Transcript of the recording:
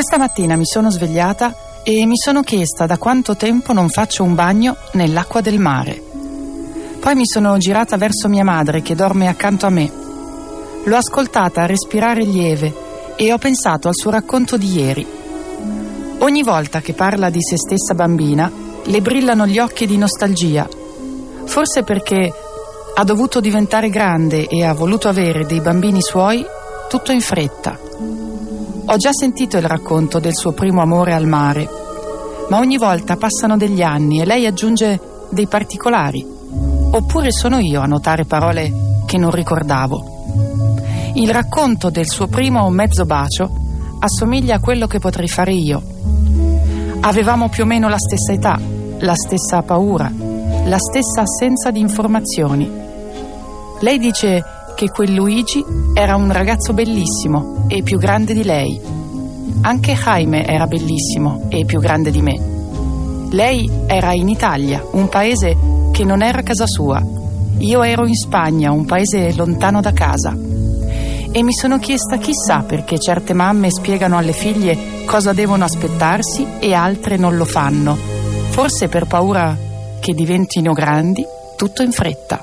Questa mattina mi sono svegliata e mi sono chiesta da quanto tempo non faccio un bagno nell'acqua del mare. Poi mi sono girata verso mia madre che dorme accanto a me. L'ho ascoltata respirare lieve e ho pensato al suo racconto di ieri. Ogni volta che parla di se stessa bambina, le brillano gli occhi di nostalgia. Forse perché ha dovuto diventare grande e ha voluto avere dei bambini suoi tutto in fretta. Ho già sentito il racconto del suo primo amore al mare, ma ogni volta passano degli anni e lei aggiunge dei particolari. Oppure sono io a notare parole che non ricordavo. Il racconto del suo primo mezzo bacio assomiglia a quello che potrei fare io. Avevamo più o meno la stessa età, la stessa paura, la stessa assenza di informazioni. Lei dice che quel Luigi era un ragazzo bellissimo e più grande di lei. Anche Jaime era bellissimo e più grande di me. Lei era in Italia, un paese che non era casa sua. Io ero in Spagna, un paese lontano da casa. E mi sono chiesta chissà perché certe mamme spiegano alle figlie cosa devono aspettarsi e altre non lo fanno. Forse per paura che diventino grandi tutto in fretta.